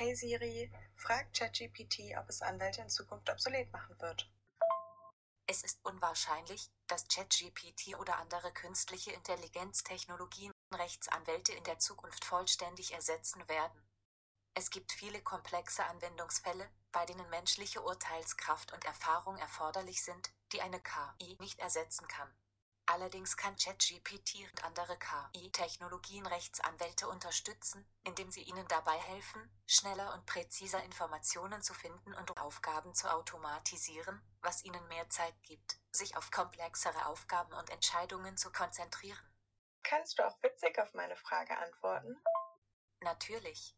Hey Siri, frag ChatGPT, ob es Anwälte in Zukunft obsolet machen wird. Es ist unwahrscheinlich, dass ChatGPT oder andere künstliche Intelligenztechnologien Rechtsanwälte in der Zukunft vollständig ersetzen werden. Es gibt viele komplexe Anwendungsfälle, bei denen menschliche Urteilskraft und Erfahrung erforderlich sind, die eine KI nicht ersetzen kann. Allerdings kann ChatGPT und andere KI-Technologien Rechtsanwälte unterstützen, indem sie ihnen dabei helfen, schneller und präziser Informationen zu finden und Aufgaben zu automatisieren, was ihnen mehr Zeit gibt, sich auf komplexere Aufgaben und Entscheidungen zu konzentrieren. Kannst du auch witzig auf meine Frage antworten? Natürlich.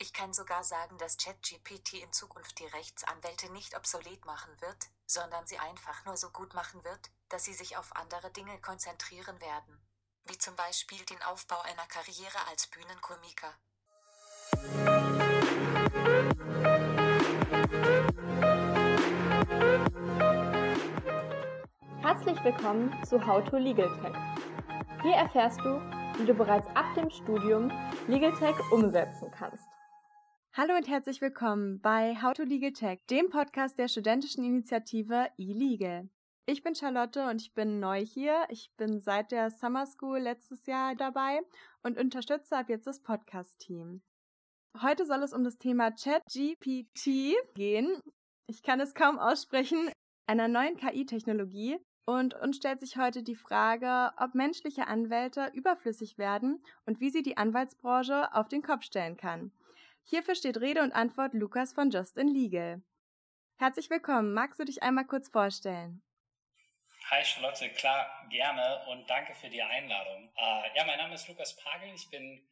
Ich kann sogar sagen, dass ChatGPT in Zukunft die Rechtsanwälte nicht obsolet machen wird, sondern sie einfach nur so gut machen wird, dass sie sich auf andere Dinge konzentrieren werden. Wie zum Beispiel den Aufbau einer Karriere als Bühnenkomiker. Herzlich willkommen zu How to Legal Tech. Hier erfährst du, wie du bereits ab dem Studium Legal Tech umsetzen kannst. Hallo und herzlich willkommen bei How to Legal Tech, dem Podcast der studentischen Initiative eLegal. Ich bin Charlotte und ich bin neu hier. Ich bin seit der Summer School letztes Jahr dabei und unterstütze ab jetzt das Podcast-Team. Heute soll es um das Thema ChatGPT gehen. Ich kann es kaum aussprechen, einer neuen KI-Technologie. Und uns stellt sich heute die Frage, ob menschliche Anwälte überflüssig werden und wie sie die Anwaltsbranche auf den Kopf stellen kann. Hierfür steht Rede und Antwort Lukas von Justin Legal. Herzlich willkommen. Magst du dich einmal kurz vorstellen? Hi Charlotte, klar, gerne und danke für die Einladung. Uh, ja, mein Name ist Lukas Pagel. Ich bin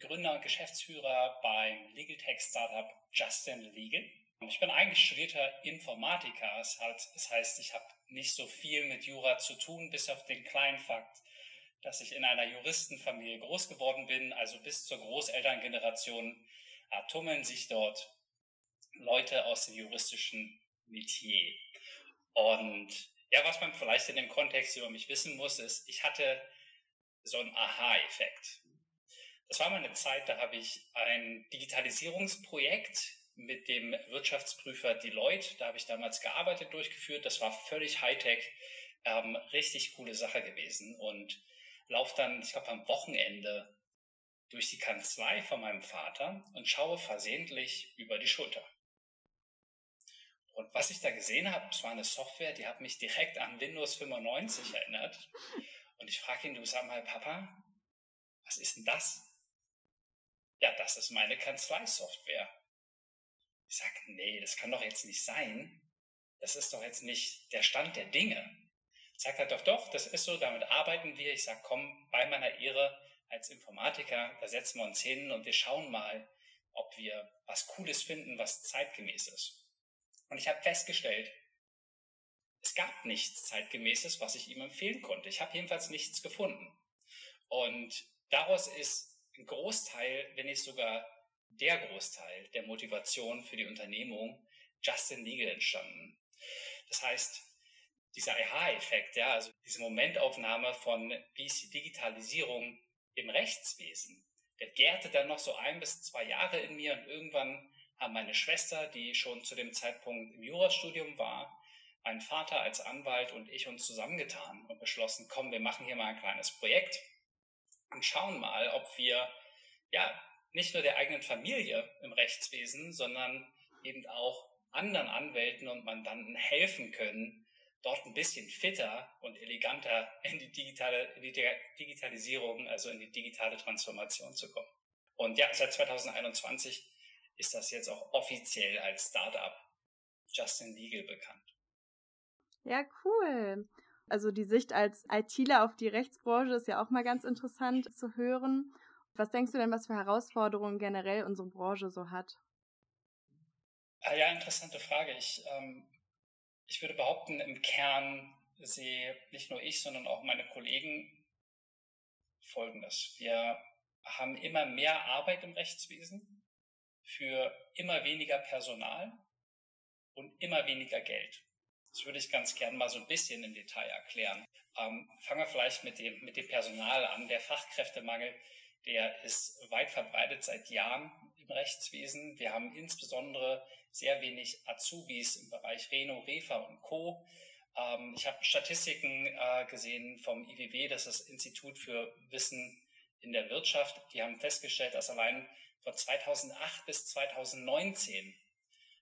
Gründer und Geschäftsführer beim Legal Tech Startup Justin Legal. Ich bin eigentlich studierter Informatiker. Das heißt, ich habe nicht so viel mit Jura zu tun, bis auf den kleinen Fakt, dass ich in einer Juristenfamilie groß geworden bin, also bis zur Großelterngeneration tummeln sich dort Leute aus dem juristischen Metier. Und ja, was man vielleicht in dem Kontext über mich wissen muss, ist, ich hatte so einen Aha-Effekt. Das war mal eine Zeit, da habe ich ein Digitalisierungsprojekt mit dem Wirtschaftsprüfer Deloitte, da habe ich damals gearbeitet, durchgeführt. Das war völlig Hightech, ähm, richtig coole Sache gewesen. Und laufe dann, ich glaube, am Wochenende durch die Kanzlei von meinem Vater und schaue versehentlich über die Schulter. Und was ich da gesehen habe, das war eine Software, die hat mich direkt an Windows 95 erinnert. Und ich frage ihn, du sag mal, Papa, was ist denn das? Ja, das ist meine Kanzleisoftware. Ich sage, nee, das kann doch jetzt nicht sein. Das ist doch jetzt nicht der Stand der Dinge. Sagt er, doch, doch, das ist so, damit arbeiten wir. Ich sage, komm, bei meiner Ehre, als Informatiker, da setzen wir uns hin und wir schauen mal, ob wir was Cooles finden, was zeitgemäß ist. Und ich habe festgestellt, es gab nichts zeitgemäßes, was ich ihm empfehlen konnte. Ich habe jedenfalls nichts gefunden. Und daraus ist ein Großteil, wenn nicht sogar der Großteil der Motivation für die Unternehmung Justin Legal entstanden. Das heißt, dieser Aha-Effekt, ja, also diese Momentaufnahme von, wie ist die Digitalisierung im Rechtswesen. Der gärte dann noch so ein bis zwei Jahre in mir und irgendwann haben meine Schwester, die schon zu dem Zeitpunkt im Jurastudium war, mein Vater als Anwalt und ich uns zusammengetan und beschlossen, komm, wir machen hier mal ein kleines Projekt und schauen mal, ob wir ja nicht nur der eigenen Familie im Rechtswesen, sondern eben auch anderen Anwälten und Mandanten helfen können, dort ein bisschen fitter und eleganter in die digitale, in die Digitalisierung, also in die digitale Transformation zu kommen. Und ja, seit 2021 ist das jetzt auch offiziell als Startup Justin Legal bekannt. Ja, cool. Also die Sicht als ITler auf die Rechtsbranche ist ja auch mal ganz interessant zu hören. Was denkst du denn, was für Herausforderungen generell unsere Branche so hat? Ah ja, interessante Frage. Ich ähm, ich würde behaupten, im Kern sehe nicht nur ich, sondern auch meine Kollegen Folgendes. Wir haben immer mehr Arbeit im Rechtswesen für immer weniger Personal und immer weniger Geld. Das würde ich ganz gern mal so ein bisschen im Detail erklären. Ähm, fangen wir vielleicht mit dem, mit dem Personal an. Der Fachkräftemangel, der ist weit verbreitet seit Jahren. Im im Rechtswesen. Wir haben insbesondere sehr wenig Azubis im Bereich Reno, Refa und Co. Ähm, ich habe Statistiken äh, gesehen vom IWW, das ist das Institut für Wissen in der Wirtschaft. Die haben festgestellt, dass allein von 2008 bis 2019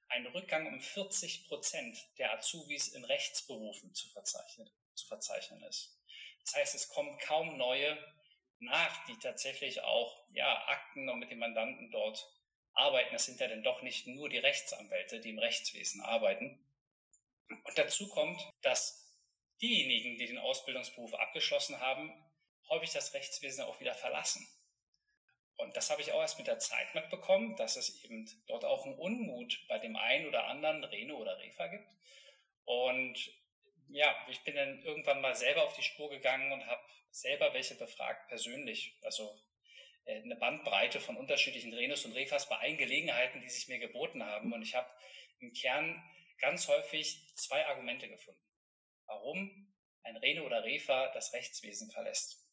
ein Rückgang um 40 Prozent der Azubis in Rechtsberufen zu verzeichnen, zu verzeichnen ist. Das heißt, es kommen kaum neue nach, die tatsächlich auch ja, Akten und mit den Mandanten dort arbeiten. Es sind ja dann doch nicht nur die Rechtsanwälte, die im Rechtswesen arbeiten. Und dazu kommt, dass diejenigen, die den Ausbildungsberuf abgeschlossen haben, häufig das Rechtswesen auch wieder verlassen. Und das habe ich auch erst mit der Zeit mitbekommen, dass es eben dort auch einen Unmut bei dem einen oder anderen Reno oder Refa gibt. Und ja, ich bin dann irgendwann mal selber auf die Spur gegangen und habe selber welche befragt, persönlich. Also eine Bandbreite von unterschiedlichen Renos und Refas bei allen Gelegenheiten, die sich mir geboten haben. Und ich habe im Kern ganz häufig zwei Argumente gefunden, warum ein Reno oder Refa das Rechtswesen verlässt.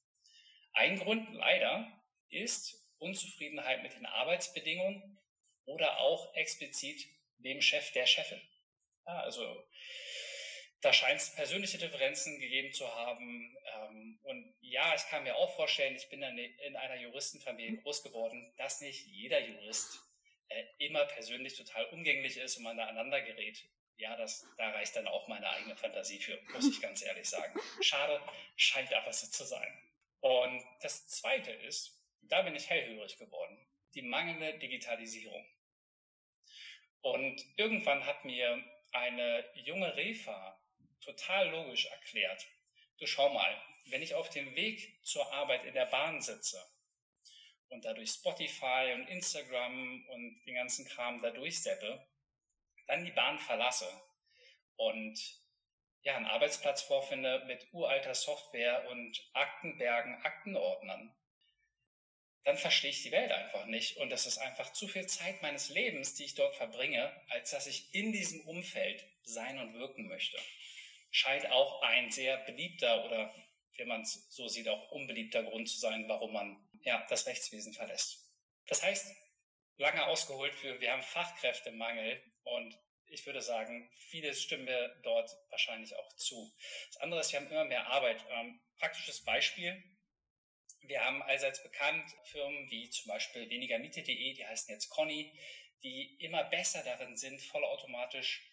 Ein Grund leider ist Unzufriedenheit mit den Arbeitsbedingungen oder auch explizit dem Chef der Chefin. Ja, also da scheint es persönliche Differenzen gegeben zu haben. Ähm, und ja, ich kann mir auch vorstellen, ich bin in einer Juristenfamilie groß geworden, dass nicht jeder Jurist äh, immer persönlich total umgänglich ist und man da aneinander gerät. Ja, das, da reicht dann auch meine eigene Fantasie für, muss ich ganz ehrlich sagen. Schade, scheint aber so zu sein. Und das Zweite ist, da bin ich hellhörig geworden, die mangelnde Digitalisierung. Und irgendwann hat mir eine junge Refa total logisch erklärt. Du schau mal, wenn ich auf dem Weg zur Arbeit in der Bahn sitze und dadurch Spotify und Instagram und den ganzen Kram da durchseppe, dann die Bahn verlasse und ja, einen Arbeitsplatz vorfinde mit uralter Software und Aktenbergen, Aktenordnern, dann verstehe ich die Welt einfach nicht. Und das ist einfach zu viel Zeit meines Lebens, die ich dort verbringe, als dass ich in diesem Umfeld sein und wirken möchte scheint auch ein sehr beliebter oder, wenn man es so sieht, auch unbeliebter Grund zu sein, warum man ja, das Rechtswesen verlässt. Das heißt, lange ausgeholt für, wir haben Fachkräftemangel und ich würde sagen, vieles stimmen wir dort wahrscheinlich auch zu. Das andere ist, wir haben immer mehr Arbeit. Ähm, praktisches Beispiel. Wir haben allseits bekannt Firmen wie zum Beispiel wenigermiete.de, die heißen jetzt Conny, die immer besser darin sind, vollautomatisch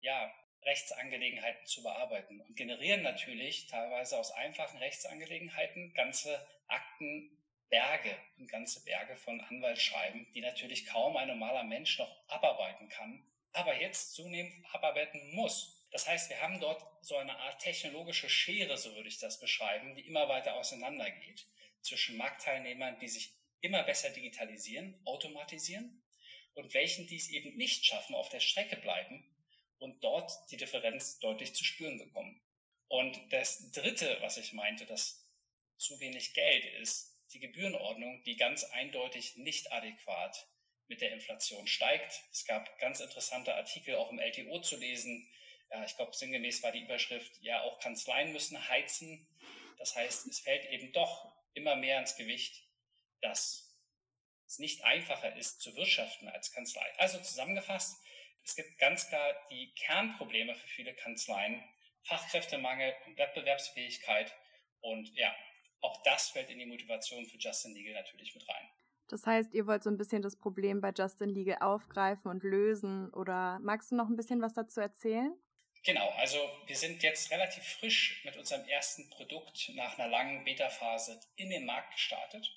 ja, Rechtsangelegenheiten zu bearbeiten und generieren natürlich teilweise aus einfachen Rechtsangelegenheiten ganze Aktenberge und ganze Berge von Anwaltsschreiben, die natürlich kaum ein normaler Mensch noch abarbeiten kann, aber jetzt zunehmend abarbeiten muss. Das heißt, wir haben dort so eine Art technologische Schere, so würde ich das beschreiben, die immer weiter auseinandergeht zwischen Marktteilnehmern, die sich immer besser digitalisieren, automatisieren und welchen, die es eben nicht schaffen, auf der Strecke bleiben und dort die Differenz deutlich zu spüren bekommen. Und das Dritte, was ich meinte, dass zu wenig Geld ist, die Gebührenordnung, die ganz eindeutig nicht adäquat mit der Inflation steigt. Es gab ganz interessante Artikel auch im LTO zu lesen. Ja, ich glaube, sinngemäß war die Überschrift, ja, auch Kanzleien müssen heizen. Das heißt, es fällt eben doch immer mehr ins Gewicht, dass es nicht einfacher ist zu wirtschaften als Kanzlei. Also zusammengefasst, es gibt ganz klar die Kernprobleme für viele Kanzleien, Fachkräftemangel und Wettbewerbsfähigkeit. Und ja, auch das fällt in die Motivation für Justin Legal natürlich mit rein. Das heißt, ihr wollt so ein bisschen das Problem bei Justin Legal aufgreifen und lösen. Oder magst du noch ein bisschen was dazu erzählen? Genau, also wir sind jetzt relativ frisch mit unserem ersten Produkt nach einer langen Beta-Phase in den Markt gestartet.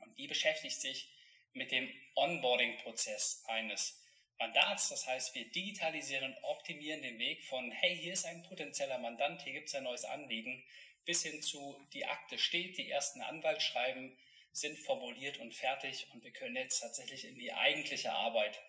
Und die beschäftigt sich mit dem Onboarding-Prozess eines Mandats. Das heißt, wir digitalisieren und optimieren den Weg von, hey, hier ist ein potenzieller Mandant, hier gibt es ein neues Anliegen, bis hin zu, die Akte steht, die ersten Anwaltsschreiben sind formuliert und fertig und wir können jetzt tatsächlich in die eigentliche Arbeit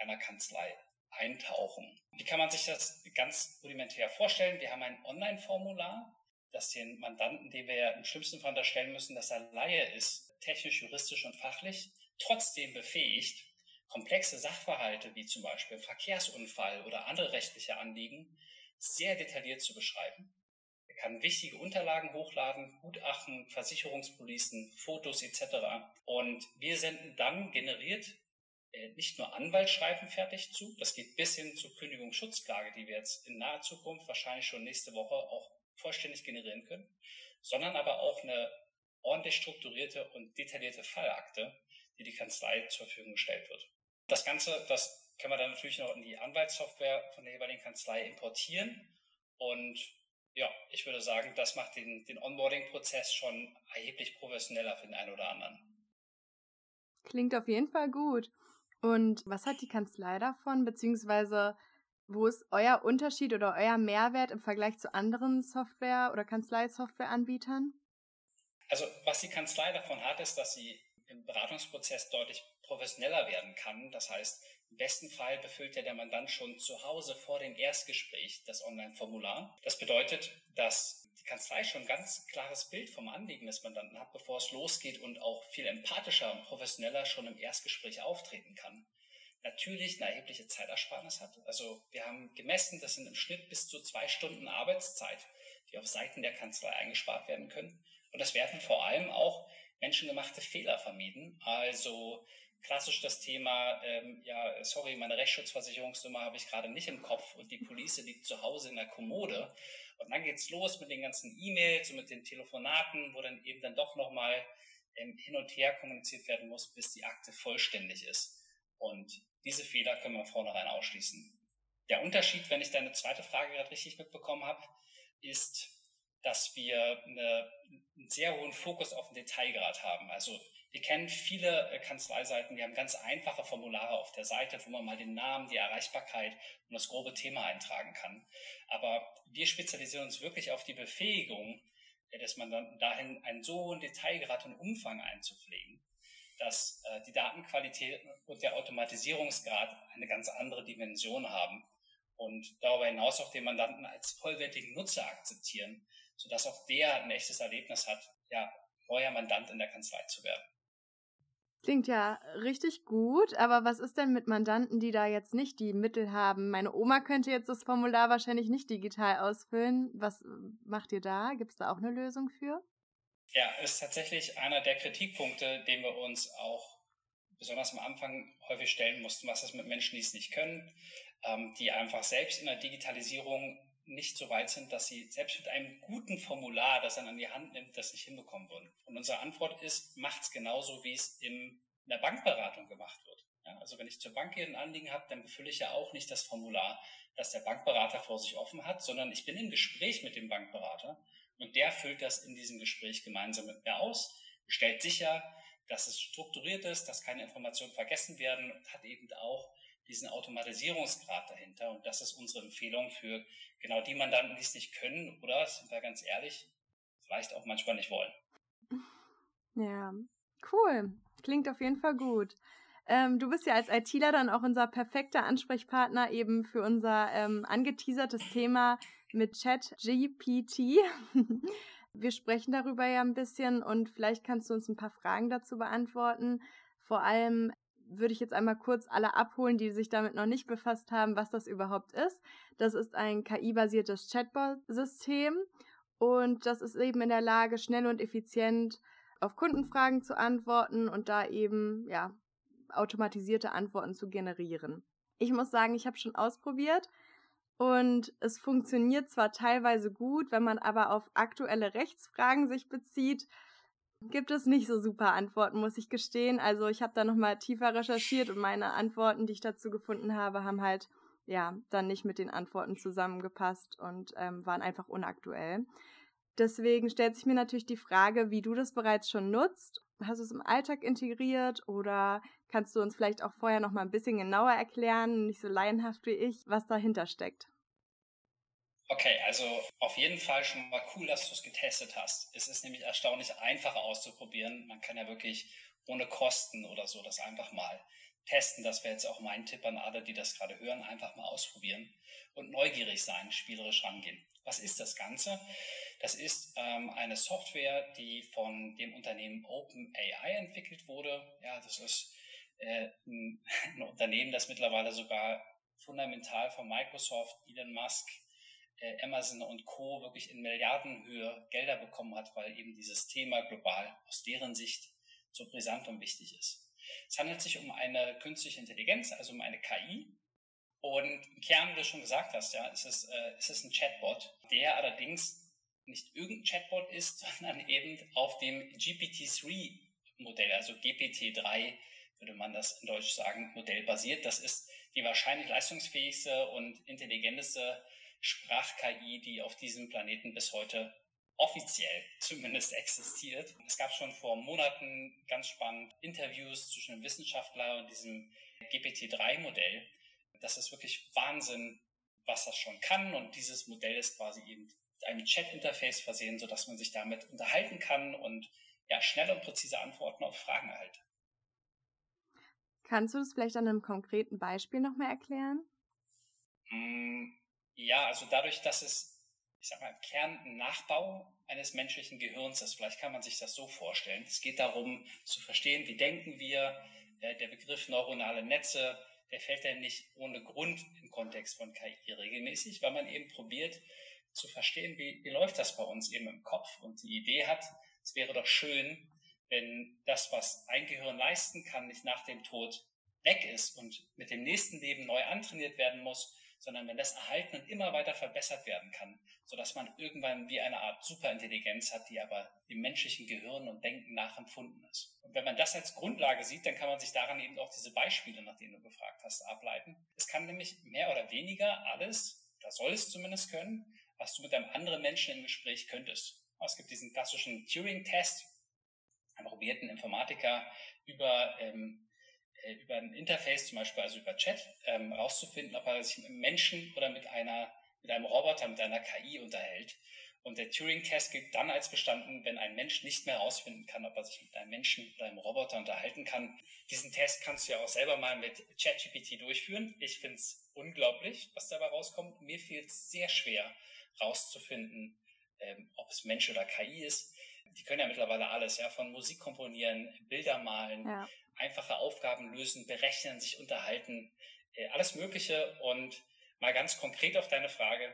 einer Kanzlei eintauchen. Wie kann man sich das ganz rudimentär vorstellen? Wir haben ein Online-Formular, das den Mandanten, den wir ja im schlimmsten Fall unterstellen müssen, dass er Laie ist, technisch, juristisch und fachlich, trotzdem befähigt, komplexe Sachverhalte wie zum Beispiel Verkehrsunfall oder andere rechtliche Anliegen sehr detailliert zu beschreiben. Er kann wichtige Unterlagen hochladen, Gutachten, Versicherungspolicen, Fotos etc. Und wir senden dann generiert äh, nicht nur Anwaltsschreiben fertig zu, das geht bis hin zur Kündigungsschutzklage, die wir jetzt in naher Zukunft wahrscheinlich schon nächste Woche auch vollständig generieren können, sondern aber auch eine ordentlich strukturierte und detaillierte Fallakte, die die Kanzlei zur Verfügung gestellt wird. Das Ganze, das können wir dann natürlich noch in die Anwaltssoftware von der jeweiligen Kanzlei importieren und ja, ich würde sagen, das macht den, den Onboarding-Prozess schon erheblich professioneller für den einen oder anderen. Klingt auf jeden Fall gut. Und was hat die Kanzlei davon, beziehungsweise wo ist euer Unterschied oder euer Mehrwert im Vergleich zu anderen Software- oder Kanzlei-Software-Anbietern? Also was die Kanzlei davon hat, ist, dass sie im Beratungsprozess deutlich professioneller werden kann. Das heißt, im besten Fall befüllt ja der Mandant schon zu Hause vor dem Erstgespräch das Online-Formular. Das bedeutet, dass die Kanzlei schon ein ganz klares Bild vom Anliegen des Mandanten hat, bevor es losgeht und auch viel empathischer und professioneller schon im Erstgespräch auftreten kann. Natürlich eine erhebliche Zeitersparnis hat. Also wir haben gemessen, das sind im Schnitt bis zu zwei Stunden Arbeitszeit, die auf Seiten der Kanzlei eingespart werden können. Und das werden vor allem auch menschengemachte Fehler vermieden. Also klassisch das Thema, ähm, ja, sorry, meine Rechtsschutzversicherungsnummer habe ich gerade nicht im Kopf und die Police liegt zu Hause in der Kommode. Und dann geht's los mit den ganzen E-Mails und mit den Telefonaten, wo dann eben dann doch nochmal ähm, hin und her kommuniziert werden muss, bis die Akte vollständig ist. Und diese Fehler können wir vornherein ausschließen. Der Unterschied, wenn ich deine zweite Frage gerade richtig mitbekommen habe, ist, dass wir eine, einen sehr hohen Fokus auf den Detailgrad haben. Also wir kennen viele äh, Kanzleiseiten, die haben ganz einfache Formulare auf der Seite, wo man mal den Namen, die Erreichbarkeit und das grobe Thema eintragen kann. Aber wir spezialisieren uns wirklich auf die Befähigung des Mandanten dahin, einen so hohen Detailgrad und Umfang einzupflegen, dass äh, die Datenqualität und der Automatisierungsgrad eine ganz andere Dimension haben und darüber hinaus auch den Mandanten als vollwertigen Nutzer akzeptieren, sodass auch der ein echtes Erlebnis hat, ja, neuer Mandant in der Kanzlei zu werden. Klingt ja richtig gut, aber was ist denn mit Mandanten, die da jetzt nicht die Mittel haben? Meine Oma könnte jetzt das Formular wahrscheinlich nicht digital ausfüllen. Was macht ihr da? Gibt es da auch eine Lösung für? Ja, ist tatsächlich einer der Kritikpunkte, den wir uns auch besonders am Anfang häufig stellen mussten. Was ist mit Menschen, die es nicht können, ähm, die einfach selbst in der Digitalisierung nicht so weit sind, dass sie selbst mit einem guten Formular, das er an die Hand nimmt, das nicht hinbekommen würden. Und unsere Antwort ist, macht's genauso, wie es in der Bankberatung gemacht wird. Ja, also wenn ich zur Bank hier ein Anliegen habe, dann befülle ich ja auch nicht das Formular, das der Bankberater vor sich offen hat, sondern ich bin im Gespräch mit dem Bankberater und der füllt das in diesem Gespräch gemeinsam mit mir aus, stellt sicher, dass es strukturiert ist, dass keine Informationen vergessen werden und hat eben auch diesen Automatisierungsgrad dahinter. Und das ist unsere Empfehlung für genau die Mandanten, die es nicht können oder, sind wir ganz ehrlich, vielleicht auch manchmal nicht wollen. Ja, cool. Klingt auf jeden Fall gut. Ähm, du bist ja als ITler dann auch unser perfekter Ansprechpartner eben für unser ähm, angeteasertes Thema mit ChatGPT. Wir sprechen darüber ja ein bisschen und vielleicht kannst du uns ein paar Fragen dazu beantworten. Vor allem, würde ich jetzt einmal kurz alle abholen, die sich damit noch nicht befasst haben, was das überhaupt ist. Das ist ein KI-basiertes Chatbot-System und das ist eben in der Lage, schnell und effizient auf Kundenfragen zu antworten und da eben ja automatisierte Antworten zu generieren. Ich muss sagen, ich habe schon ausprobiert und es funktioniert zwar teilweise gut, wenn man aber auf aktuelle Rechtsfragen sich bezieht, gibt es nicht so super Antworten, muss ich gestehen. Also ich habe da nochmal tiefer recherchiert und meine Antworten, die ich dazu gefunden habe, haben halt ja dann nicht mit den Antworten zusammengepasst und ähm, waren einfach unaktuell. Deswegen stellt sich mir natürlich die Frage, wie du das bereits schon nutzt. Hast du es im Alltag integriert oder kannst du uns vielleicht auch vorher noch mal ein bisschen genauer erklären, nicht so laienhaft wie ich, was dahinter steckt? Okay, also auf jeden Fall schon mal cool, dass du es getestet hast. Es ist nämlich erstaunlich einfach auszuprobieren. Man kann ja wirklich ohne Kosten oder so das einfach mal testen. Das wäre jetzt auch mein Tipp an alle, die das gerade hören. Einfach mal ausprobieren und neugierig sein, spielerisch rangehen. Was ist das Ganze? Das ist ähm, eine Software, die von dem Unternehmen OpenAI entwickelt wurde. Ja, das ist äh, ein, ein Unternehmen, das mittlerweile sogar fundamental von Microsoft, Elon Musk, Amazon und Co. wirklich in Milliardenhöhe Gelder bekommen hat, weil eben dieses Thema global aus deren Sicht so brisant und wichtig ist. Es handelt sich um eine künstliche Intelligenz, also um eine KI. Und im Kern, wie du schon gesagt hast, ja, es ist, äh, es ist ein Chatbot, der allerdings nicht irgendein Chatbot ist, sondern eben auf dem GPT-3-Modell, also GPT-3 würde man das in Deutsch sagen, Modell basiert. Das ist die wahrscheinlich leistungsfähigste und intelligenteste Sprach-KI, die auf diesem Planeten bis heute offiziell zumindest existiert. Es gab schon vor Monaten ganz spannend Interviews zwischen einem Wissenschaftler und diesem GPT-3-Modell. Das ist wirklich Wahnsinn, was das schon kann. Und dieses Modell ist quasi eben mit einem Chat-Interface versehen, sodass man sich damit unterhalten kann und ja, schnelle und präzise Antworten auf Fragen erhält. Kannst du das vielleicht an einem konkreten Beispiel nochmal erklären? Mm, ja, also dadurch, dass es, ich sag mal, im Kern ein Nachbau eines menschlichen Gehirns ist, vielleicht kann man sich das so vorstellen. Es geht darum, zu verstehen, wie denken wir. Äh, der Begriff neuronale Netze, der fällt ja nicht ohne Grund im Kontext von KI regelmäßig, weil man eben probiert zu verstehen, wie, wie läuft das bei uns eben im Kopf und die Idee hat, es wäre doch schön, wenn das, was ein Gehirn leisten kann, nicht nach dem Tod weg ist und mit dem nächsten Leben neu antrainiert werden muss, sondern wenn das erhalten und immer weiter verbessert werden kann, sodass man irgendwann wie eine Art Superintelligenz hat, die aber dem menschlichen Gehirn und Denken nachempfunden ist. Und wenn man das als Grundlage sieht, dann kann man sich daran eben auch diese Beispiele, nach denen du gefragt hast, ableiten. Es kann nämlich mehr oder weniger alles, da soll es zumindest können, was du mit einem anderen Menschen im Gespräch könntest. Es gibt diesen klassischen Turing-Test, einen probierten Informatiker über ähm, äh, über ein Interface, zum Beispiel also über Chat, ähm, rauszufinden, ob er sich mit einem Menschen oder mit einer, mit einem Roboter, mit einer KI unterhält. Und der Turing-Test gilt dann als bestanden, wenn ein Mensch nicht mehr herausfinden kann, ob er sich mit einem Menschen oder einem Roboter unterhalten kann. Diesen Test kannst du ja auch selber mal mit ChatGPT durchführen. Ich finde es unglaublich, was dabei rauskommt. Mir fiel es sehr schwer, rauszufinden, ähm, ob es Mensch oder KI ist. Die können ja mittlerweile alles, ja, von Musik komponieren, Bilder malen, ja einfache Aufgaben lösen, berechnen, sich unterhalten, äh, alles Mögliche. Und mal ganz konkret auf deine Frage,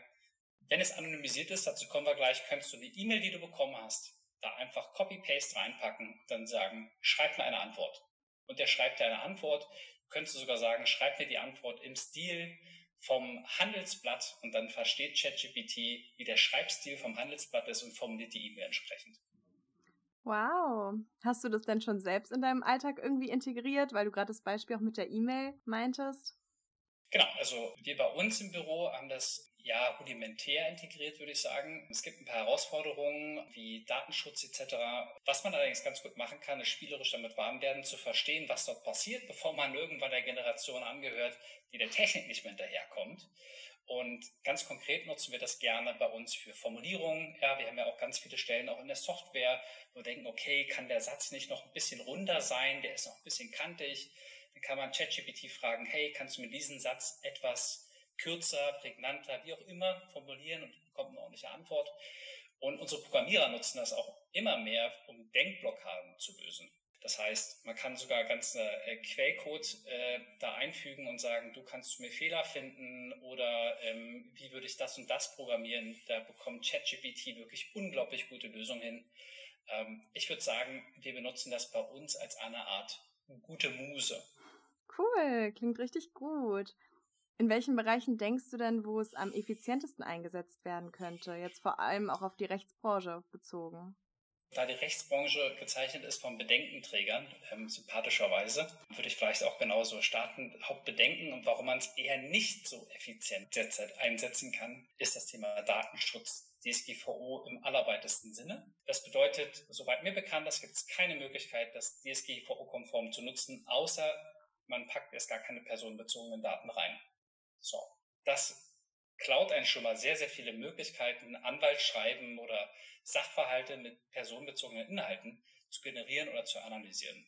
wenn es anonymisiert ist, dazu kommen wir gleich, könntest du die E-Mail, die du bekommen hast, da einfach Copy-Paste reinpacken und dann sagen, schreib mir eine Antwort. Und der schreibt dir eine Antwort. Könntest du sogar sagen, schreib mir die Antwort im Stil vom Handelsblatt und dann versteht ChatGPT, wie der Schreibstil vom Handelsblatt ist und formuliert die E-Mail entsprechend. Wow. Hast du das denn schon selbst in deinem Alltag irgendwie integriert, weil du gerade das Beispiel auch mit der E-Mail meintest? Genau, also wir bei uns im Büro haben das ja rudimentär integriert, würde ich sagen. Es gibt ein paar Herausforderungen wie Datenschutz etc. Was man allerdings ganz gut machen kann, ist spielerisch damit warm werden, zu verstehen, was dort passiert, bevor man irgendwann der Generation angehört, die der Technik nicht mehr hinterherkommt. Und ganz konkret nutzen wir das gerne bei uns für Formulierungen. Ja, wir haben ja auch ganz viele Stellen auch in der Software, wo wir denken, okay, kann der Satz nicht noch ein bisschen runder sein? Der ist noch ein bisschen kantig. Dann kann man ChatGPT fragen, hey, kannst du mir diesen Satz etwas kürzer, prägnanter, wie auch immer formulieren und bekommt eine ordentliche Antwort. Und unsere Programmierer nutzen das auch immer mehr, um Denkblockaden zu lösen. Das heißt, man kann sogar ganze äh, Quellcode äh, da einfügen und sagen, du kannst mir Fehler finden oder ähm, wie würde ich das und das programmieren. Da bekommt ChatGPT wirklich unglaublich gute Lösungen hin. Ähm, ich würde sagen, wir benutzen das bei uns als eine Art gute Muse. Cool, klingt richtig gut. In welchen Bereichen denkst du denn, wo es am effizientesten eingesetzt werden könnte? Jetzt vor allem auch auf die Rechtsbranche bezogen. Da die Rechtsbranche gezeichnet ist von Bedenkenträgern, ähm, sympathischerweise, würde ich vielleicht auch genauso starten. Hauptbedenken und warum man es eher nicht so effizient derzeit einsetzen kann, ist das Thema Datenschutz. DSGVO im allerweitesten Sinne. Das bedeutet, soweit mir bekannt ist, gibt es keine Möglichkeit, das DSGVO-konform zu nutzen, außer man packt erst gar keine personenbezogenen Daten rein. So, das klaut einen schon mal sehr, sehr viele Möglichkeiten, Anwaltsschreiben oder Sachverhalte mit personenbezogenen Inhalten zu generieren oder zu analysieren.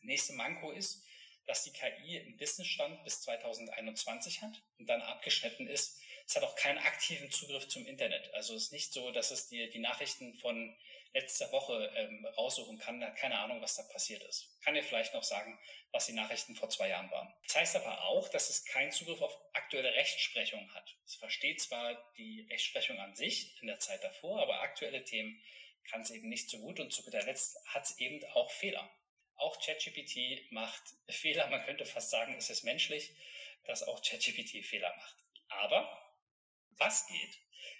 Das nächste Manko ist, dass die KI einen Wissensstand bis 2021 hat und dann abgeschnitten ist. Es hat auch keinen aktiven Zugriff zum Internet. Also es ist nicht so, dass es dir die Nachrichten von letzter Woche ähm, raussuchen kann, hat keine Ahnung, was da passiert ist. Kann dir vielleicht noch sagen, was die Nachrichten vor zwei Jahren waren. Das heißt aber auch, dass es keinen Zugriff auf aktuelle Rechtsprechung hat. Es versteht zwar die Rechtsprechung an sich in der Zeit davor, aber aktuelle Themen kann es eben nicht so gut und zu guter Letzt hat es eben auch Fehler. Auch ChatGPT macht Fehler. Man könnte fast sagen, es ist menschlich, dass auch ChatGPT Fehler macht. Aber was geht,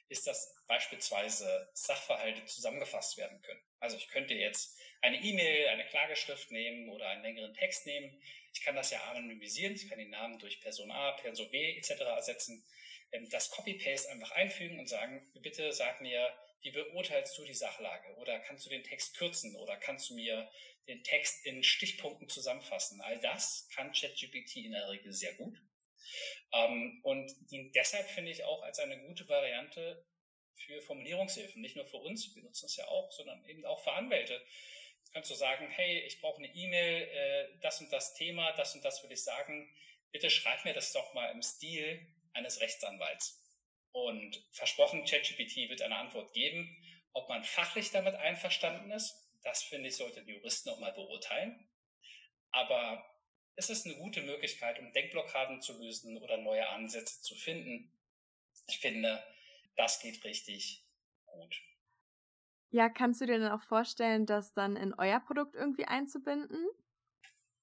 ist, dass beispielsweise Sachverhalte zusammengefasst werden können. Also ich könnte jetzt eine E-Mail, eine Klageschrift nehmen oder einen längeren Text nehmen. Ich kann das ja anonymisieren. Ich kann den Namen durch Person A, Person B etc. ersetzen. Ähm, das Copy-Paste einfach einfügen und sagen, bitte sag mir, wie beurteilst du die Sachlage? Oder kannst du den Text kürzen? Oder kannst du mir den Text in Stichpunkten zusammenfassen? All das kann ChatGPT in der Regel sehr gut. Ähm, und dient deshalb finde ich auch als eine gute Variante für Formulierungshilfen. Nicht nur für uns, wir nutzen es ja auch, sondern eben auch für Anwälte. Jetzt kannst du sagen, hey, ich brauche eine E-Mail, äh, das und das Thema, das und das will ich sagen. Bitte schreib mir das doch mal im Stil eines Rechtsanwalts. Und versprochen, ChatGPT wird eine Antwort geben. Ob man fachlich damit einverstanden ist, das finde ich, sollten die Juristen auch mal beurteilen. Aber es ist eine gute Möglichkeit, um Denkblockaden zu lösen oder neue Ansätze zu finden. Ich finde, das geht richtig gut. Ja, kannst du dir dann auch vorstellen, das dann in euer Produkt irgendwie einzubinden?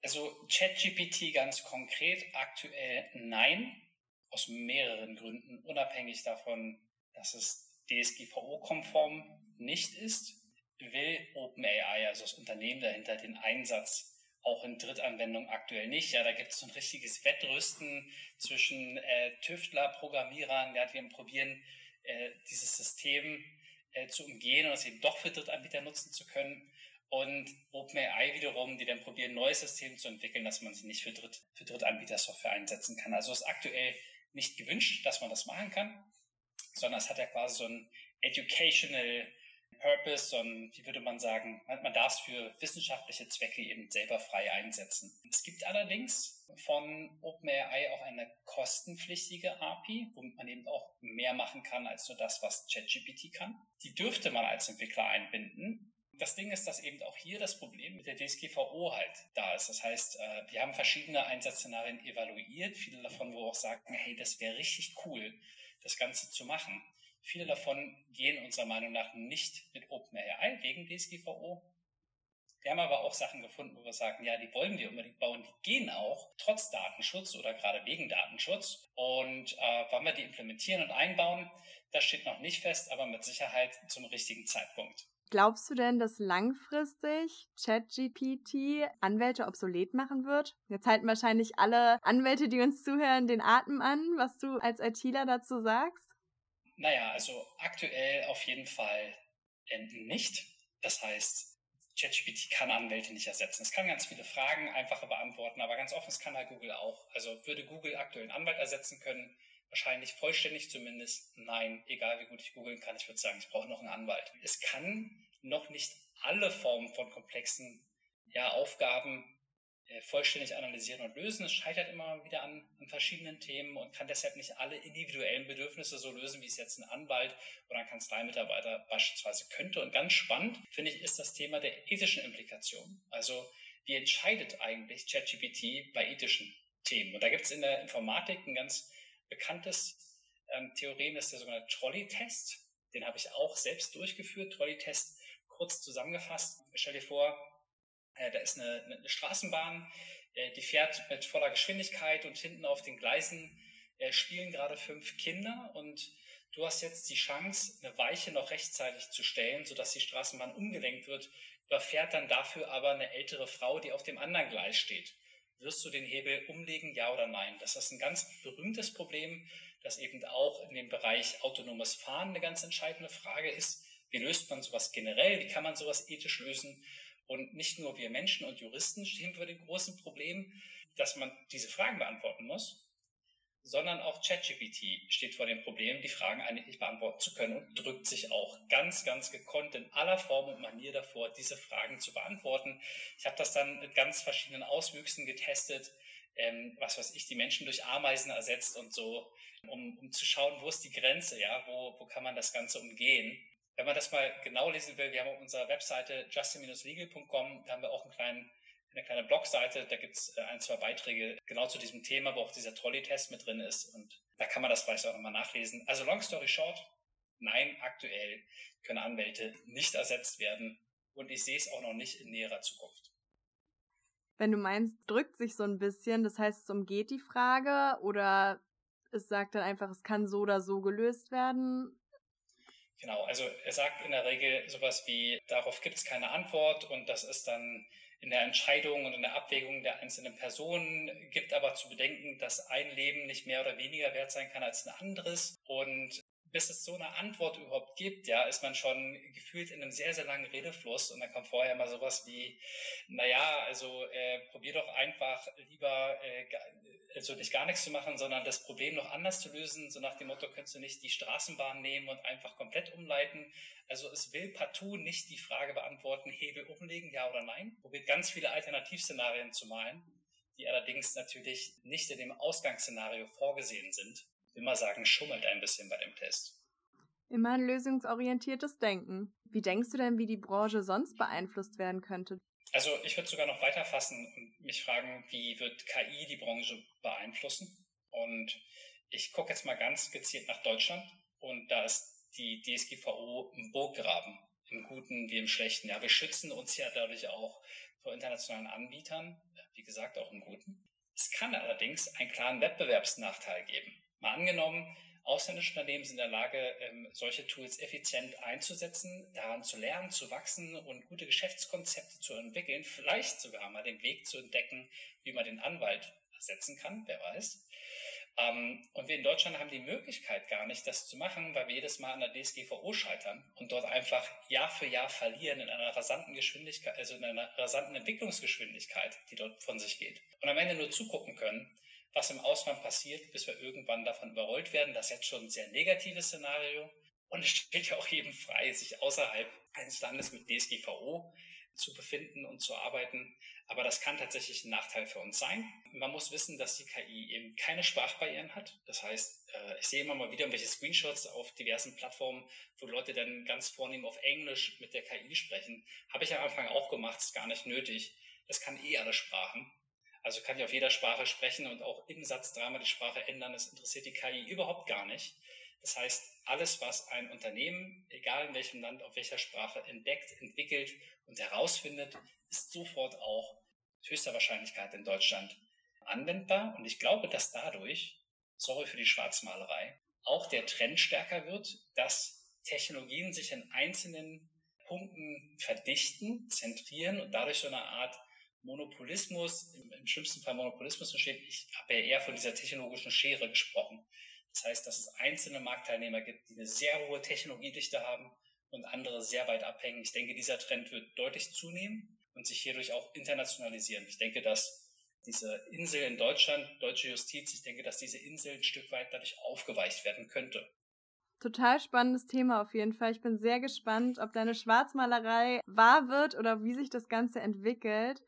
Also ChatGPT ganz konkret aktuell nein, aus mehreren Gründen, unabhängig davon, dass es DSGVO-konform nicht ist, will OpenAI, also das Unternehmen dahinter, den Einsatz auch in Drittanwendung aktuell nicht. Ja, da gibt es so ein richtiges Wettrüsten zwischen äh, Tüftler, Programmierern, ja, die probieren, äh, dieses System äh, zu umgehen und es eben doch für Drittanbieter nutzen zu können. Und OpenAI wiederum, die dann probieren, ein neues System zu entwickeln, dass man sie nicht für, Dritt, für Drittanbieter-Software einsetzen kann. Also ist aktuell nicht gewünscht, dass man das machen kann, sondern es hat ja quasi so ein Educational Purpose, sondern wie würde man sagen, man darf es für wissenschaftliche Zwecke eben selber frei einsetzen. Es gibt allerdings von OpenAI auch eine kostenpflichtige API, womit man eben auch mehr machen kann als nur das, was ChatGPT kann. Die dürfte man als Entwickler einbinden. Das Ding ist, dass eben auch hier das Problem mit der DSGVO halt da ist. Das heißt, äh, wir haben verschiedene Einsatzszenarien evaluiert, viele davon, wo auch sagen, hey, das wäre richtig cool, das Ganze zu machen. Viele davon gehen unserer Meinung nach nicht mit OpenAI wegen DSGVO. Wir haben aber auch Sachen gefunden, wo wir sagen, ja, die wollen wir unbedingt bauen, die gehen auch trotz Datenschutz oder gerade wegen Datenschutz. Und äh, wann wir die implementieren und einbauen, das steht noch nicht fest, aber mit Sicherheit zum richtigen Zeitpunkt. Glaubst du denn, dass langfristig ChatGPT Anwälte obsolet machen wird? Jetzt halten wahrscheinlich alle Anwälte, die uns zuhören, den Atem an, was du als ITler dazu sagst. Naja, also aktuell auf jeden Fall ähm, nicht. Das heißt, ChatGPT kann Anwälte nicht ersetzen. Es kann ganz viele Fragen einfacher beantworten, aber ganz offen, es kann halt Google auch. Also würde Google aktuell einen Anwalt ersetzen können? Wahrscheinlich vollständig zumindest. Nein, egal wie gut ich googeln kann, ich würde sagen, ich brauche noch einen Anwalt. Es kann noch nicht alle Formen von komplexen ja, Aufgaben vollständig analysieren und lösen. Es scheitert immer wieder an, an, verschiedenen Themen und kann deshalb nicht alle individuellen Bedürfnisse so lösen, wie es jetzt ein Anwalt oder ein Kanzleimitarbeiter beispielsweise könnte. Und ganz spannend, finde ich, ist das Thema der ethischen Implikationen. Also wie entscheidet eigentlich ChatGPT bei ethischen Themen? Und da gibt es in der Informatik ein ganz bekanntes ähm, Theorem, das ist der sogenannte Trolley-Test. Den habe ich auch selbst durchgeführt. Trolley-Test kurz zusammengefasst. Stell dir vor, äh, da ist eine, eine Straßenbahn, äh, die fährt mit voller Geschwindigkeit und hinten auf den Gleisen äh, spielen gerade fünf Kinder und du hast jetzt die Chance, eine Weiche noch rechtzeitig zu stellen, sodass die Straßenbahn umgelenkt wird, überfährt dann dafür aber eine ältere Frau, die auf dem anderen Gleis steht. Wirst du den Hebel umlegen, ja oder nein? Das ist ein ganz berühmtes Problem, das eben auch in dem Bereich autonomes Fahren eine ganz entscheidende Frage ist. Wie löst man sowas generell? Wie kann man sowas ethisch lösen? Und nicht nur wir Menschen und Juristen stehen vor dem großen Problem, dass man diese Fragen beantworten muss, sondern auch ChatGPT steht vor dem Problem, die Fragen eigentlich nicht beantworten zu können und drückt sich auch ganz, ganz gekonnt in aller Form und Manier davor, diese Fragen zu beantworten. Ich habe das dann mit ganz verschiedenen Auswüchsen getestet, ähm, was weiß ich, die Menschen durch Ameisen ersetzt und so, um, um zu schauen, wo ist die Grenze, ja, wo, wo kann man das Ganze umgehen. Wenn man das mal genau lesen will, wir haben auf unserer Webseite justin-legal.com, da haben wir auch einen kleinen, eine kleine Blogseite, da gibt es äh, ein, zwei Beiträge genau zu diesem Thema, wo auch dieser Trolley-Test mit drin ist und da kann man das vielleicht auch nochmal nachlesen. Also long story short, nein, aktuell können Anwälte nicht ersetzt werden und ich sehe es auch noch nicht in näherer Zukunft. Wenn du meinst, drückt sich so ein bisschen, das heißt, es umgeht die Frage oder es sagt dann einfach, es kann so oder so gelöst werden. Genau, also er sagt in der Regel sowas wie, darauf gibt es keine Antwort und das ist dann in der Entscheidung und in der Abwägung der einzelnen Personen, gibt aber zu bedenken, dass ein Leben nicht mehr oder weniger wert sein kann als ein anderes. Und bis es so eine Antwort überhaupt gibt, ja, ist man schon gefühlt in einem sehr, sehr langen Redefluss und dann kommt vorher mal sowas wie, naja, also äh, probier doch einfach lieber äh, also nicht gar nichts zu machen, sondern das Problem noch anders zu lösen. So nach dem Motto, könntest du nicht die Straßenbahn nehmen und einfach komplett umleiten. Also es will partout nicht die Frage beantworten, Hebel umlegen, ja oder nein. Probiert ganz viele Alternativszenarien zu malen, die allerdings natürlich nicht in dem Ausgangsszenario vorgesehen sind. Ich will mal sagen, schummelt ein bisschen bei dem Test. Immer ein lösungsorientiertes Denken. Wie denkst du denn, wie die Branche sonst beeinflusst werden könnte? Also ich würde sogar noch weiter fassen und mich fragen, wie wird KI die Branche beeinflussen? Und ich gucke jetzt mal ganz gezielt nach Deutschland und da ist die DSGVO ein Burggraben, im Guten wie im Schlechten. Ja, wir schützen uns ja dadurch auch vor internationalen Anbietern, wie gesagt auch im Guten. Es kann allerdings einen klaren Wettbewerbsnachteil geben. Mal angenommen, ausländische Unternehmen sind in der Lage, ähm, solche Tools effizient einzusetzen, daran zu lernen, zu wachsen und gute Geschäftskonzepte zu entwickeln, vielleicht sogar mal den Weg zu entdecken, wie man den Anwalt ersetzen kann, wer weiß. Ähm, und wir in Deutschland haben die Möglichkeit gar nicht, das zu machen, weil wir jedes Mal an der DSGVO scheitern und dort einfach Jahr für Jahr verlieren in einer rasanten Geschwindigkeit, also in einer rasanten Entwicklungsgeschwindigkeit, die dort von sich geht. Und am Ende nur zugucken können, was im Ausland passiert, bis wir irgendwann davon überrollt werden. Das ist jetzt schon ein sehr negatives Szenario. Und es steht ja auch jedem frei, sich außerhalb eines Landes mit DSGVO zu befinden und zu arbeiten. Aber das kann tatsächlich ein Nachteil für uns sein. Man muss wissen, dass die KI eben keine Sprachbarrieren hat. Das heißt, äh, ich sehe immer mal wieder irgendwelche Screenshots auf diversen Plattformen, wo Leute dann ganz vornehm auf Englisch mit der KI sprechen. Habe ich am Anfang auch gemacht, ist gar nicht nötig. Das kann eh alle Sprachen. Also kann ich auf jeder Sprache sprechen und auch im Satz dreimal die Sprache ändern. Das interessiert die KI überhaupt gar nicht. Das heißt, alles, was ein Unternehmen, egal in welchem Land, auf welcher Sprache entdeckt, entwickelt und herausfindet, ist sofort auch mit höchster Wahrscheinlichkeit in Deutschland anwendbar. Und ich glaube, dass dadurch, sorry für die Schwarzmalerei, auch der Trend stärker wird, dass Technologien sich in einzelnen Punkten verdichten, zentrieren und dadurch so eine Art Monopolismus, im, im schlimmsten Fall Monopolismus entsteht. Ich habe ja eher von dieser technologischen Schere gesprochen. Das heißt, dass es einzelne Marktteilnehmer gibt, die eine sehr hohe Technologiedichte haben und andere sehr weit abhängen. Ich denke, dieser Trend wird deutlich zunehmen und sich hierdurch auch internationalisieren. Ich denke, dass diese Insel in Deutschland, deutsche Justiz, ich denke, dass diese Insel ein Stück weit dadurch aufgeweicht werden könnte. Total spannendes Thema auf jeden Fall. Ich bin sehr gespannt, ob deine Schwarzmalerei wahr wird oder wie sich das Ganze entwickelt.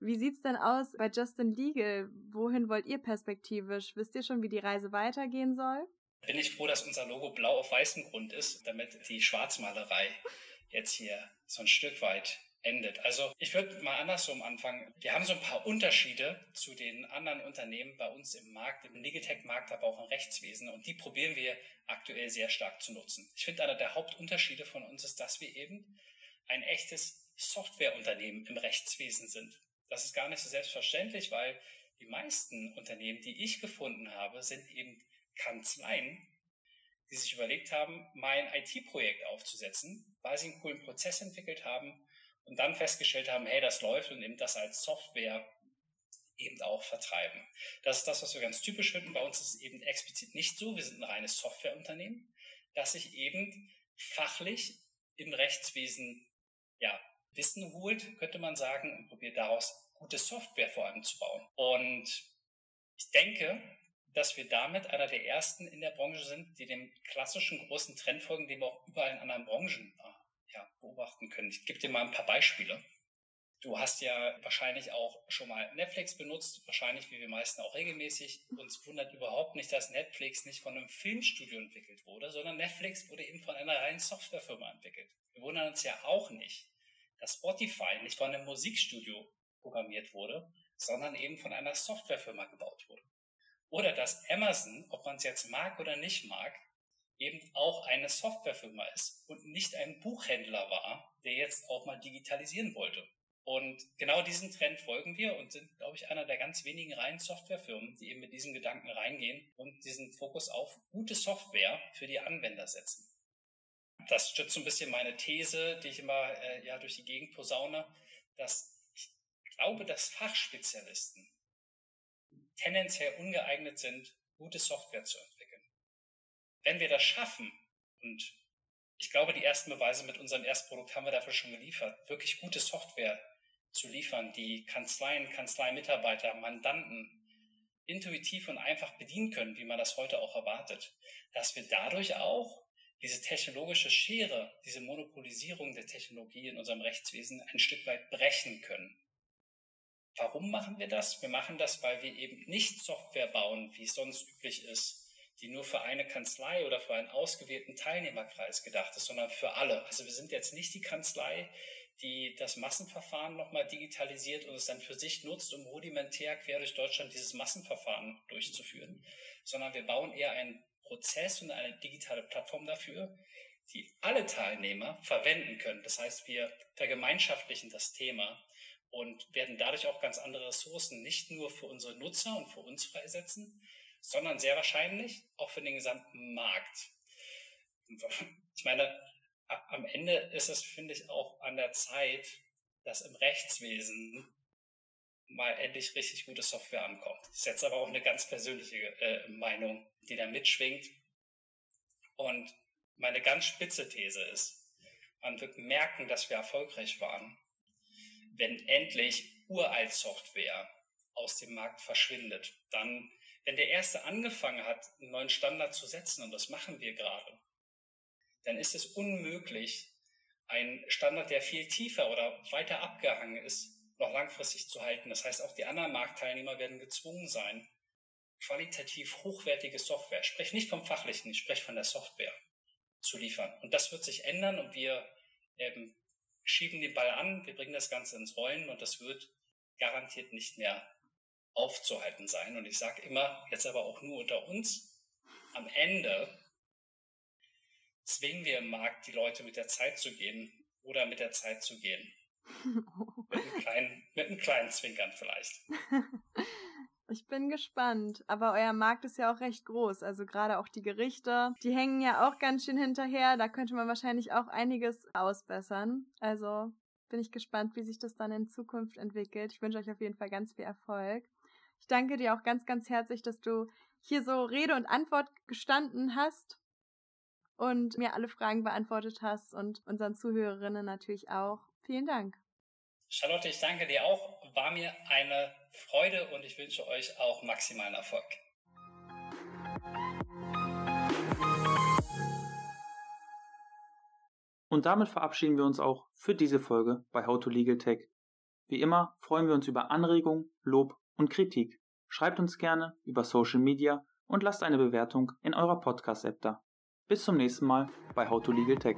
Wie sieht's denn aus bei Justin Legal? Wohin wollt ihr perspektivisch? Wisst ihr schon, wie die Reise weitergehen soll? Bin ich froh, dass unser Logo blau auf weißem Grund ist, damit die Schwarzmalerei jetzt hier so ein Stück weit endet. Also ich würde mal andersrum anfangen. Wir haben so ein paar Unterschiede zu den anderen Unternehmen bei uns im Markt, im Legaltech-Markt, aber auch im Rechtswesen und die probieren wir aktuell sehr stark zu nutzen. Ich finde, einer der Hauptunterschiede von uns ist, dass wir eben ein echtes Softwareunternehmen im Rechtswesen sind. Das ist gar nicht so selbstverständlich, weil die meisten Unternehmen, die ich gefunden habe, sind eben Kanzleien, die sich überlegt haben, mein IT-Projekt aufzusetzen, weil sie einen coolen Prozess entwickelt haben und dann festgestellt haben, hey, das läuft und eben das als Software eben auch vertreiben. Das ist das, was wir ganz typisch finden. Bei uns ist es eben explizit nicht so. Wir sind ein reines Softwareunternehmen, das sich eben fachlich im Rechtswesen ja, Wissen holt, könnte man sagen, und probiert daraus gute Software vor allem zu bauen. Und ich denke, dass wir damit einer der ersten in der Branche sind, die dem klassischen großen Trend folgen, den wir auch überall in anderen Branchen äh, ja, beobachten können. Ich gebe dir mal ein paar Beispiele. Du hast ja wahrscheinlich auch schon mal Netflix benutzt, wahrscheinlich wie wir meisten auch regelmäßig. Uns wundert überhaupt nicht, dass Netflix nicht von einem Filmstudio entwickelt wurde, sondern Netflix wurde eben von einer reinen Softwarefirma entwickelt. Wir wundern uns ja auch nicht, dass Spotify nicht von einem Musikstudio programmiert wurde, sondern eben von einer Softwarefirma gebaut wurde. Oder dass Amazon, ob man es jetzt mag oder nicht mag, eben auch eine Softwarefirma ist und nicht ein Buchhändler war, der jetzt auch mal digitalisieren wollte. Und genau diesen Trend folgen wir und sind, glaube ich, einer der ganz wenigen reinen Softwarefirmen, die eben mit diesem Gedanken reingehen und diesen Fokus auf gute Software für die Anwender setzen. Das stützt so ein bisschen meine These, die ich immer äh, ja, durch die Gegend posaune, dass ich glaube, dass Fachspezialisten tendenziell ungeeignet sind, gute Software zu entwickeln. Wenn wir das schaffen, und ich glaube, die ersten Beweise mit unserem Erstprodukt haben wir dafür schon geliefert, wirklich gute Software zu liefern, die Kanzleien, Kanzleimitarbeiter, Mandanten intuitiv und einfach bedienen können, wie man das heute auch erwartet, dass wir dadurch auch diese technologische Schere, diese Monopolisierung der Technologie in unserem Rechtswesen ein Stück weit brechen können. Warum machen wir das? Wir machen das, weil wir eben nicht Software bauen, wie es sonst üblich ist, die nur für eine Kanzlei oder für einen ausgewählten Teilnehmerkreis gedacht ist, sondern für alle. Also wir sind jetzt nicht die Kanzlei, die das Massenverfahren nochmal digitalisiert und es dann für sich nutzt, um rudimentär quer durch Deutschland dieses Massenverfahren durchzuführen, sondern wir bauen eher einen Prozess und eine digitale Plattform dafür, die alle Teilnehmer verwenden können. Das heißt, wir vergemeinschaftlichen das Thema und werden dadurch auch ganz andere Ressourcen nicht nur für unsere Nutzer und für uns freisetzen, sondern sehr wahrscheinlich auch für den gesamten Markt. Ich meine, am Ende ist es, finde ich, auch an der Zeit, dass im Rechtswesen mal endlich richtig gute Software ankommt. Ist jetzt aber auch eine ganz persönliche äh, Meinung, die da mitschwingt. Und meine ganz spitze These ist, man wird merken, dass wir erfolgreich waren, wenn endlich uralt Software aus dem Markt verschwindet. Dann, wenn der Erste angefangen hat, einen neuen Standard zu setzen, und das machen wir gerade, dann ist es unmöglich, einen Standard, der viel tiefer oder weiter abgehangen ist, noch langfristig zu halten. Das heißt, auch die anderen Marktteilnehmer werden gezwungen sein, qualitativ hochwertige Software, ich spreche nicht vom Fachlichen, ich spreche von der Software, zu liefern. Und das wird sich ändern und wir ähm, schieben den Ball an, wir bringen das Ganze ins Rollen und das wird garantiert nicht mehr aufzuhalten sein. Und ich sage immer, jetzt aber auch nur unter uns, am Ende zwingen wir im Markt die Leute mit der Zeit zu gehen oder mit der Zeit zu gehen. mit, einem kleinen, mit einem kleinen Zwinkern vielleicht. Ich bin gespannt. Aber euer Markt ist ja auch recht groß. Also gerade auch die Gerichte, die hängen ja auch ganz schön hinterher. Da könnte man wahrscheinlich auch einiges ausbessern. Also bin ich gespannt, wie sich das dann in Zukunft entwickelt. Ich wünsche euch auf jeden Fall ganz viel Erfolg. Ich danke dir auch ganz, ganz herzlich, dass du hier so Rede und Antwort gestanden hast und mir alle Fragen beantwortet hast und unseren Zuhörerinnen natürlich auch. Vielen Dank. Charlotte, ich danke dir auch. War mir eine Freude und ich wünsche euch auch maximalen Erfolg. Und damit verabschieden wir uns auch für diese Folge bei How to Legal Tech. Wie immer freuen wir uns über Anregungen, Lob und Kritik. Schreibt uns gerne über Social Media und lasst eine Bewertung in eurer Podcast-App da. Bis zum nächsten Mal bei How to Legal Tech.